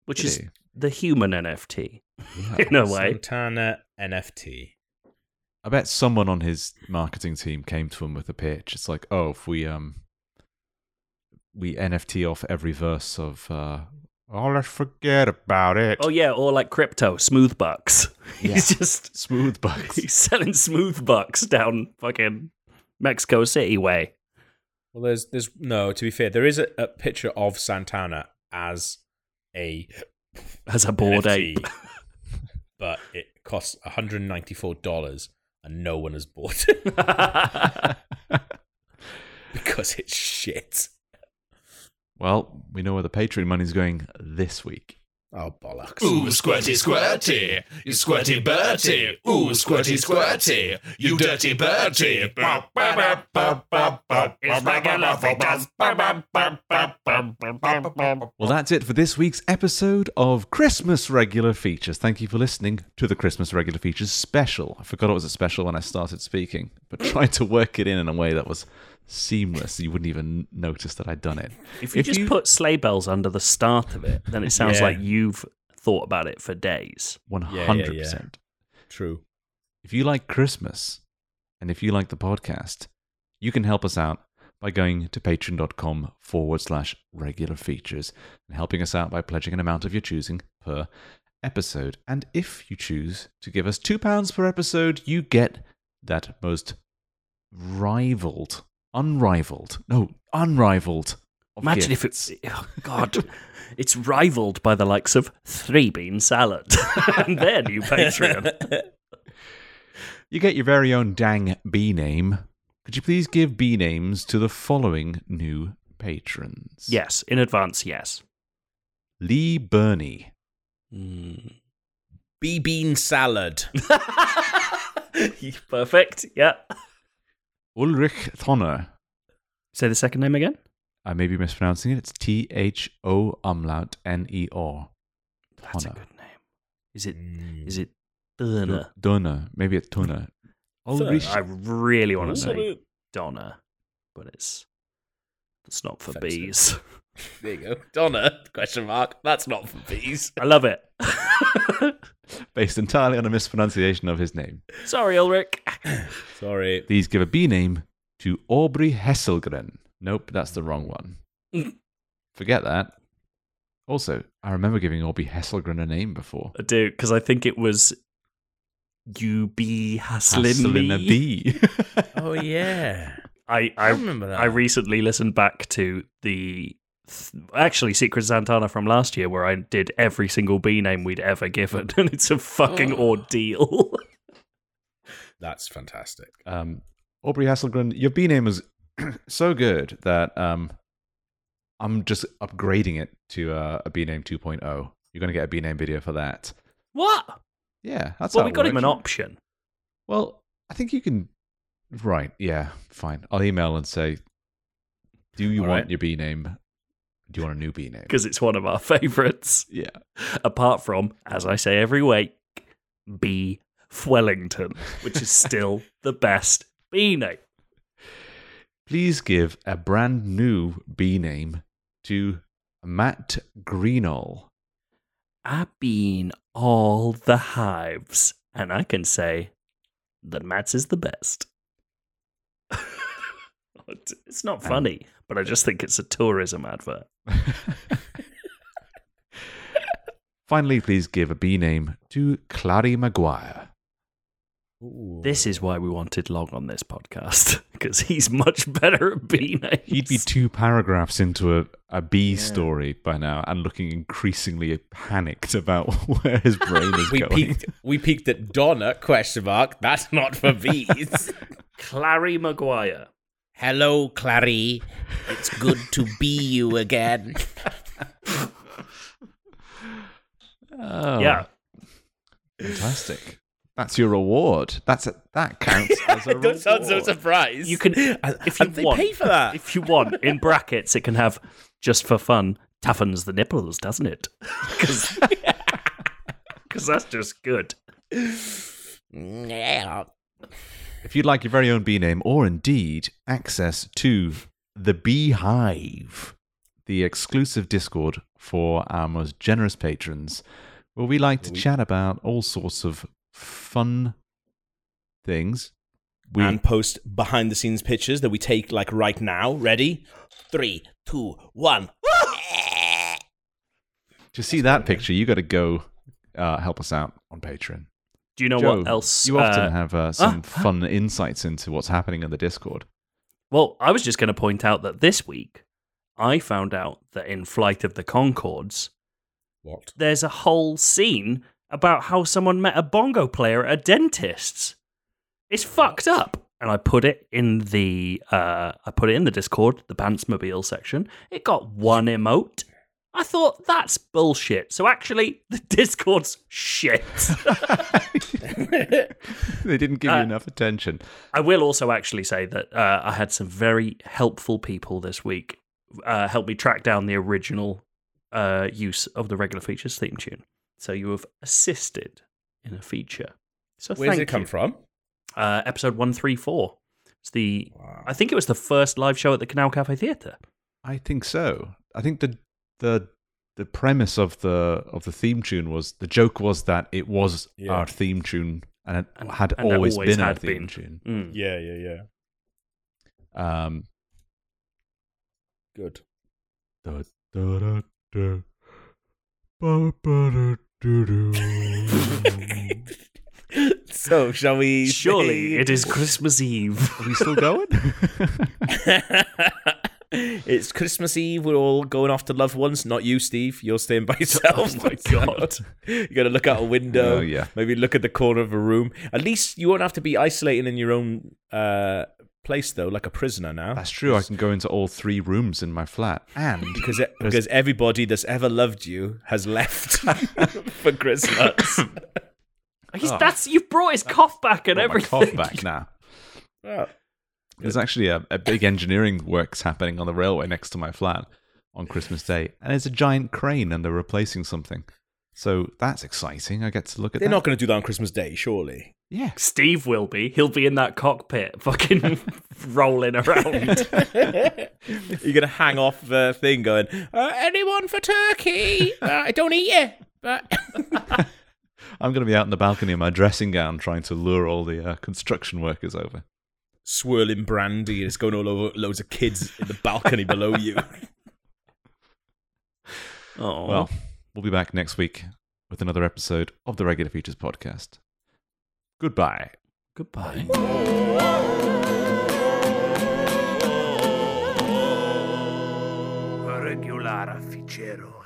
which Did is he? the human NFT Yeah. in a way. Santana NFT. I bet someone on his marketing team came to him with a pitch. It's like, oh, if we um we NFT off every verse of uh oh let's forget about it. Oh yeah, or like crypto, smooth bucks. He's just Smooth bucks. he's selling smooth bucks down fucking Mexico City way. Well, there's there's no. To be fair, there is a, a picture of Santana as a As a bored NFT, ape. but it costs 194 dollars, and no one has bought it because it's shit. Well, we know where the Patreon money's going this week. Oh bollocks! Ooh, squirty, squirty, you squirty Bertie. Ooh, squirty, squirty, you dirty Bertie. It's regular features. Well, that's it for this week's episode of Christmas Regular Features. Thank you for listening to the Christmas Regular Features special. I forgot it was a special when I started speaking, but tried to work it in in a way that was seamless. You wouldn't even notice that I'd done it. If you just put sleigh bells under the start of it, then it sounds Yeah. like you've thought about it for days. 100%. True. If you like Christmas and if you like the podcast, you can help us out by going to patreon.com forward slash regular features and helping us out by pledging an amount of your choosing per episode. And if you choose to give us £2 per episode, you get that most rivaled, unrivaled, no, unrivaled. Imagine gifts. if it's oh God, it's rivaled by the likes of three bean salad and their new Patreon. You get your very own dang B name. Could you please give B names to the following new patrons? yes, in advance, yes. Lee Burney, hmm. Bee bean salad. Perfect. Yeah. Ulrich Tonner. Say the second name again. I may be mispronouncing it. It's T H O umlaut N E R. That's a good name. Is it? Mm. Is it? Donna. Donner. Maybe it's Tunner. Ulrich. I really want to say Ulrich. Donna, but it's it's not for Offensive. bees. There you go. Donna? Question mark. That's not for bees. I love it. Based entirely on a mispronunciation of his name. Sorry, Ulrich. Sorry. Please give a B name to Aubrey Hesselgren. Nope, that's the wrong one. Forget that. Also, I remember giving Aubrey Hesselgren a name before. I do because I think it was you be hassling Hassling a bee. Oh yeah. I I, I remember that. I recently listened back to the th- actually Secret Santana from last year where I did every single B name we'd ever given, and it's a fucking Oh. ordeal. That's fantastic. um, Aubrey Hesselgren, your B name is so good that um, I'm just upgrading it to uh, a B name 2.0. You're going to get a B name video for that. what? Yeah, that's well, how we it got him an option. Well, I think you can. Right, yeah, fine. I'll email and say, do you All want right. your B name? Do you want a new B name? because it's one of our favorites. Yeah. Apart from, as I say every week, B. Fwellington, which is still the best B name. Please give a brand new B name to Matt Greenall. I've been all the hives, and I can say that Matt's is the best. it's not funny, but I just think it's a tourism advert. Finally, please give a B name to Clary Maguire. This is why we wanted Log on this podcast, because he's much better at B names. He'd be two paragraphs into a, a B story by now and looking increasingly panicked about where his brain is We going. peaked. We peaked at Donna? Question mark. That's not for bees. Clary Maguire. Hello, Clary. It's good to be you again. Oh, Yeah. fantastic. That's your reward. That's a, that counts as a reward. Don't sound so reward. surprised. You can, if you and they want, pay for that. if you want, in brackets, it can have just for fun toughens the nipples, doesn't it? Because that's just good. Yeah. If you'd like your very own bee name, or indeed access to the Beehive, the exclusive Discord for our most generous patrons, where we like to chat about all sorts of fun things. We and post behind the scenes pictures that we take like right now. Ready? Three, two, one. to see that picture, you got to go uh, help us out on Patreon. Do you know Joe, what else? You often uh, have uh, some fun insights into what's happening in the Discord. Well, I was just going to point out that this week I found out that in Flight of the Conchords, What? there's a whole scene about how someone met a bongo player at a dentist's. It's fucked up. And I put it in the uh, I put it in the Discord, the Pantsmobile section. It got one emote. I thought that's bullshit. So actually, the Discord's shit. they didn't give you Uh, enough attention. I will also actually say that uh, I had some very helpful people this week uh, help me track down the original uh, use of the regular features theme tune. So you have assisted in a feature. So Where does it come you. from? Uh, episode one three four. It's the I think it was the first live show at the Canal Cafe Theatre. I think so. I think the the the premise of the of the theme tune was the joke was that it was Yeah. our theme tune and it And- had and always, always been our theme been. tune. Mm. Yeah, yeah, yeah. Um, Good. da, da, da, da, ba, ba, da, do, do. So, shall we? Surely say- it is Christmas Eve. Are we still going? it's Christmas Eve. We're all going off to loved ones. Not you, Steve. You're staying by yourself. Oh my God. you got to look out a window. Oh, yeah. Maybe look at the corner of a room. At least you won't have to be isolating in your own uh, place, though, like a prisoner now. That's true. I can go into all three rooms in my flat, and because it, because everybody that's ever loved you has left for Christmas. He's, Oh. Ah. That's you've brought his cough back and got my everything. cough back now. Oh. There's actually a, a big engineering works happening on the railway next to my flat on Christmas Day, and there's a giant crane and they're replacing something. So that's exciting. I get to look at that. They're that. not going to do that on Christmas Day, surely. yeah, Steve will be. He'll be in that cockpit, fucking rolling around. You're going to hang off the thing going, uh, anyone for turkey? Uh, I don't eat it. But I'm going to be out in the balcony in my dressing gown trying to lure all the uh, construction workers over. swirling brandy and it's going all over loads of kids in the balcony below you. Oh, Well, we'll be back next week with another episode of the Regular Features podcast. Goodbye. goodbye. Regular Ficero.